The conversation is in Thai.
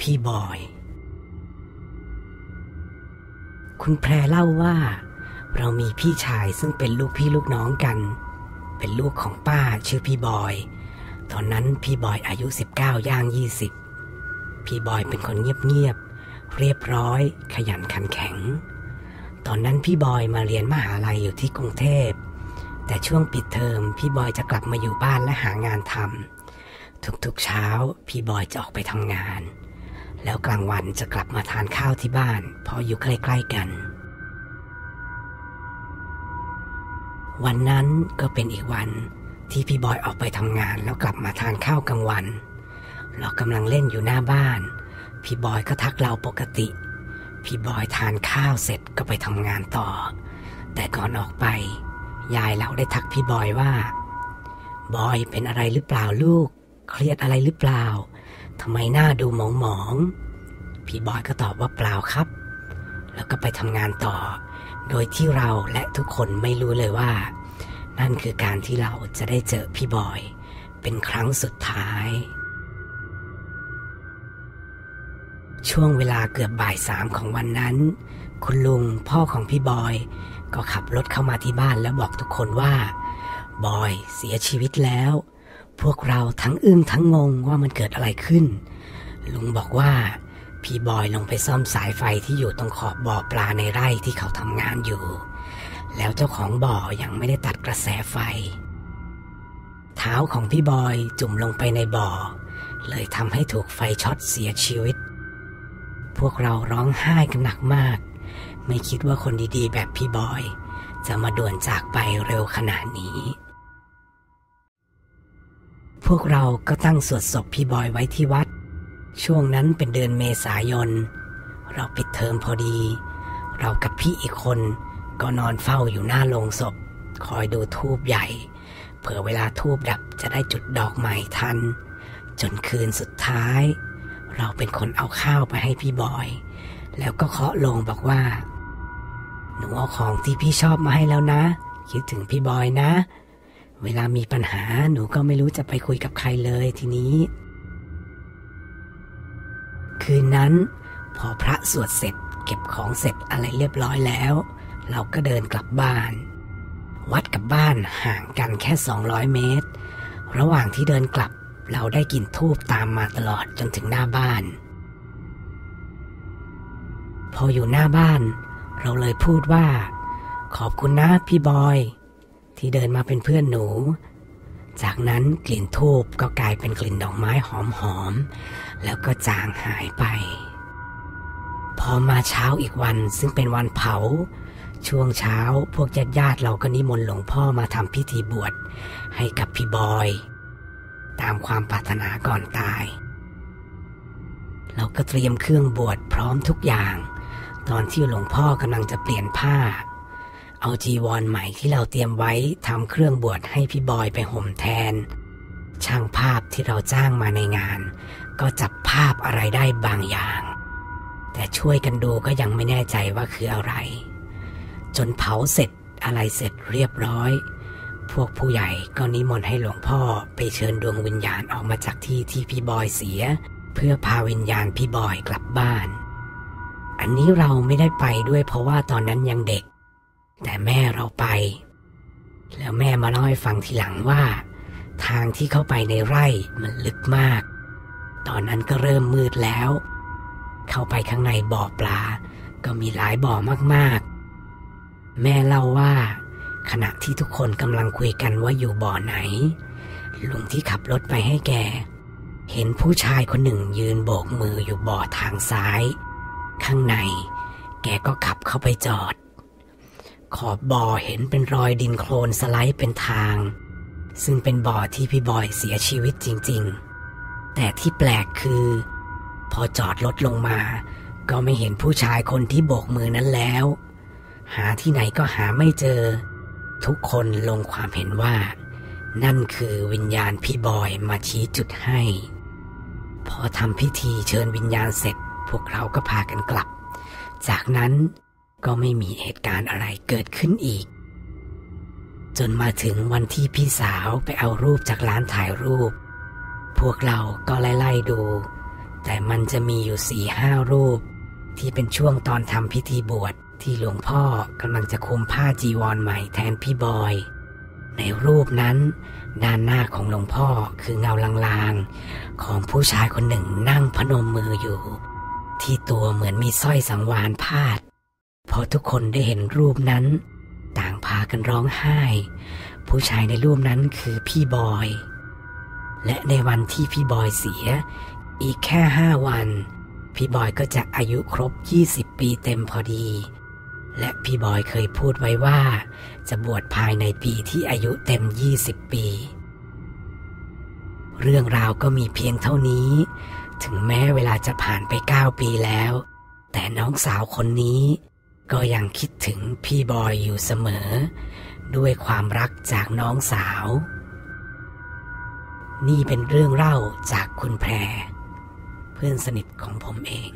พี่บอย คุณแพรเล่าว่า เรามีพี่ชายซึ่งเป็นลูกพี่ลูกน้องกัน เป็นลูกของป้าชื่อพี่บอย ตอนนั้นพี่บอยอายุ 19 ย่าง 20 พี่บอยเป็นคนเงียบๆ เรียบร้อย ขยันขันแข็ง ตอนนั้นพี่บอยมาเรียนมหาลัยอยู่ที่กรุงเทพ แต่ช่วงปิดเทอมพี่บอยจะกลับมาอยู่บ้านและหางานทำทุกๆเช้าพี่บอยจะออกไปทำงาน แล้วกลางวันจะกลับมาทานข้าวที่บ้านเพราะอยู่ใกล้ๆกัน วันนั้นก็เป็นอีกวันที่พี่บอยออกไปทำงานแล้วกลับมาทานข้าวกลางวัน เรากำลังเล่นอยู่หน้าบ้าน พี่บอยก็ทักเราปกติ พี่บอยทานข้าวเสร็จก็ไปทำงานต่อ แต่ก่อนออกไป ยายเราได้ทักพี่บอยว่า บอยเป็นอะไรหรือเปล่าลูก เครียดอะไรหรือเปล่า ทำไมหน้าดูหมองหมองๆพี่บอยก็ตอบว่าเปล่าครับ แล้วก็ไปทำงานต่อ โดยที่เราและทุกคนไม่รู้เลยว่า นั่นคือการที่เราจะได้เจอพี่บอย เป็นครั้งสุดท้าย ช่วงเวลาเกือบบ่ายสามของวันนั้น คุณลุงพ่อของพี่บอย ก็ขับรถเข้ามาที่บ้านแล้วบอกทุกคนว่า บอยเสียชีวิตแล้ว พวกเราทั้งอึ้งทั้งงงว่ามันเกิดอะไรขึ้น ลุงบอกว่า พี่บอยลงไปซ่อมสายไฟที่อยู่ตรงขอบบ่อปลาในไร่ที่เขาทำงานอยู่ แล้วเจ้าของบ่อยังไม่ได้ตัดกระแสไฟ เท้าของพี่บอยจุ่มลงไปในบ่อ เลยทำให้ถูกไฟช็อตเสียชีวิต พวกเราร้องไห้กันหนักมาก ไม่คิดว่าคนดีๆ แบบพี่บอย จะมาด่วนจากไปเร็วขนาดนี้ พวกเราก็ตั้งสวดศพพี่บอยไว้ที่วัด ช่วงนั้นเป็นเดือนเมษายน เราปิดเทอมพอดี เรากับพี่อีกคนก็นอนเฝ้าอยู่หน้าโลงศพ คอยดูทูบใหญ่ เผื่อเวลาทูบดับจะได้จุดดอกใหม่ทัน จนคืนสุดท้าย เราเป็นคนเอาข้าวไปให้พี่บอย แล้วก็เคาะโลงบอกว่า หนูเอาของที่พี่ชอบมาให้แล้วนะ คิดถึงพี่บอยนะ เวลามีปัญหาหนูก็ไม่รู้จะไปคุยกับใครเลยทีนี้ คืนนั้น พอพระสวดเสร็จเก็บของเสร็จอะไรเรียบร้อยแล้ว เราก็เดินกลับบ้าน วัดกับบ้านห่างกันแค่ 200 เมตร ระหว่างที่เดินกลับเราได้กลิ่นทูบตามมาตลอดจนถึงหน้าบ้าน พออยู่หน้าบ้าน เราเลยพูดว่า ขอบคุณนะพี่บอย ที่เดินมาเป็นเพื่อนหนู จากนั้นกลิ่นทูบก็กลายเป็นกลิ่นดอกไม้หอมๆ แล้วก็จางหายไป พอมาเช้าอีกวันซึ่งเป็นวันเผา ช่วงเช้าพวกญาติญาติเราก็นิมนต์หลวงพ่อมาทำพิธีบวชให้กับพี่บอย ตามความปรารถนาก่อนตาย เราก็เตรียมเครื่องบวชพร้อมทุกอย่าง ตอนที่หลวงพ่อกำลังจะเปลี่ยนผ้า เอาจีวรใหม่ที่เราเตรียมไว้ทำเครื่องบวชให้พี่บอยไปห่มแทน ช่างภาพที่เราจ้างมาในงาน ก็จับภาพอะไรได้บางอย่าง แต่ช่วยกันดูก็ยังไม่แน่ใจว่าคืออะไร จนเผาเสร็จอะไรเสร็จเรียบร้อย พวกผู้ใหญ่ก็นิมนต์ให้หลวงพ่อไปเชิญดวงวิญญาณออกมาจากที่ที่พี่บอยเสีย เพื่อพาวิญญาณพี่บอยกลับบ้าน อันนี้เราไม่ได้ไปด้วยเพราะว่าตอนนั้นยังเด็ก แต่แม่เราไป แล้วแม่มาเล่าให้ฟังทีหลังว่า ทางที่เข้าไปในไร่มันลึกมาก ตอนนั้นก็เริ่มมืดแล้ว เข้าไปข้างในบ่อปลา ก็มีหลายบ่อมากๆ แม่เล่าว่า ขณะที่ทุกคนกำลังคุยกันว่าอยู่บ่อไหน ลุงที่ขับรถไปให้แก เห็นผู้ชายคนหนึ่งยืนโบกมืออยู่บ่อทางซ้าย ข้างใน แกก็ขับเข้าไปจอด ขอบบ่อเห็นเป็นรอยดินโคลนสไลด์เป็นทาง ซึ่งเป็นบ่อที่พี่บอยเสียชีวิตจริง ๆ แต่ที่แปลกคือ พอจอดรถลงมา ก็ไม่เห็นผู้ชายคนที่โบกมือนั้นแล้ว หาที่ไหนก็หาไม่เจอ ทุกคนลงความเห็นว่า นั่นคือวิญญาณพี่บอยมาชี้จุดให้ พอทำพิธีเชิญวิญญาณเสร็จ พวกเราก็พากันกลับ จากนั้น ก็ไม่มีเหตุการณ์อะไรเกิดขึ้นอีก จนมาถึงวันที่พี่สาวไปเอารูปจากร้านถ่ายรูป พวกเราก็ไล่ๆดู แต่มันจะมีอยู่สี่ห้ารูป ที่เป็นช่วงตอนทำพิธีบวชที่หลวงพ่อกำลังจะคุมผ้าจีวรใหม่แทนพี่บอย ในรูปนั้น ด้านหน้าของหลวงพ่อคือเงาลางๆ ของผู้ชายคนหนึ่งนั่งพนมมืออยู่ ที่ตัวเหมือนมีสร้อยสังวานพาด พอทุกคนได้เห็นรูปนั้น ต่างพากันร้องไห้ ผู้ชายในรูปนั้นคือพี่บอย และในวันที่พี่บอยเสีย อีกแค่ห้าวัน พี่บอยก็จะอายุครบ 20 ปีเต็มพอดี และพี่บอยเคยพูดไว้ว่า จะบวชภายในปีที่อายุเต็ม 20 ปี เรื่องราวก็มีเพียงเท่านี้ ถึงแม้เวลาจะผ่านไป 9 ปีแล้ว แต่น้องสาวคนนี้ ก็ยังคิดถึงพี่บอยอยู่เสมอ ด้วยความรักจากน้องสาว นี่เป็นเรื่องเล่าจากคุณแพร เพื่อนสนิทของผมเอง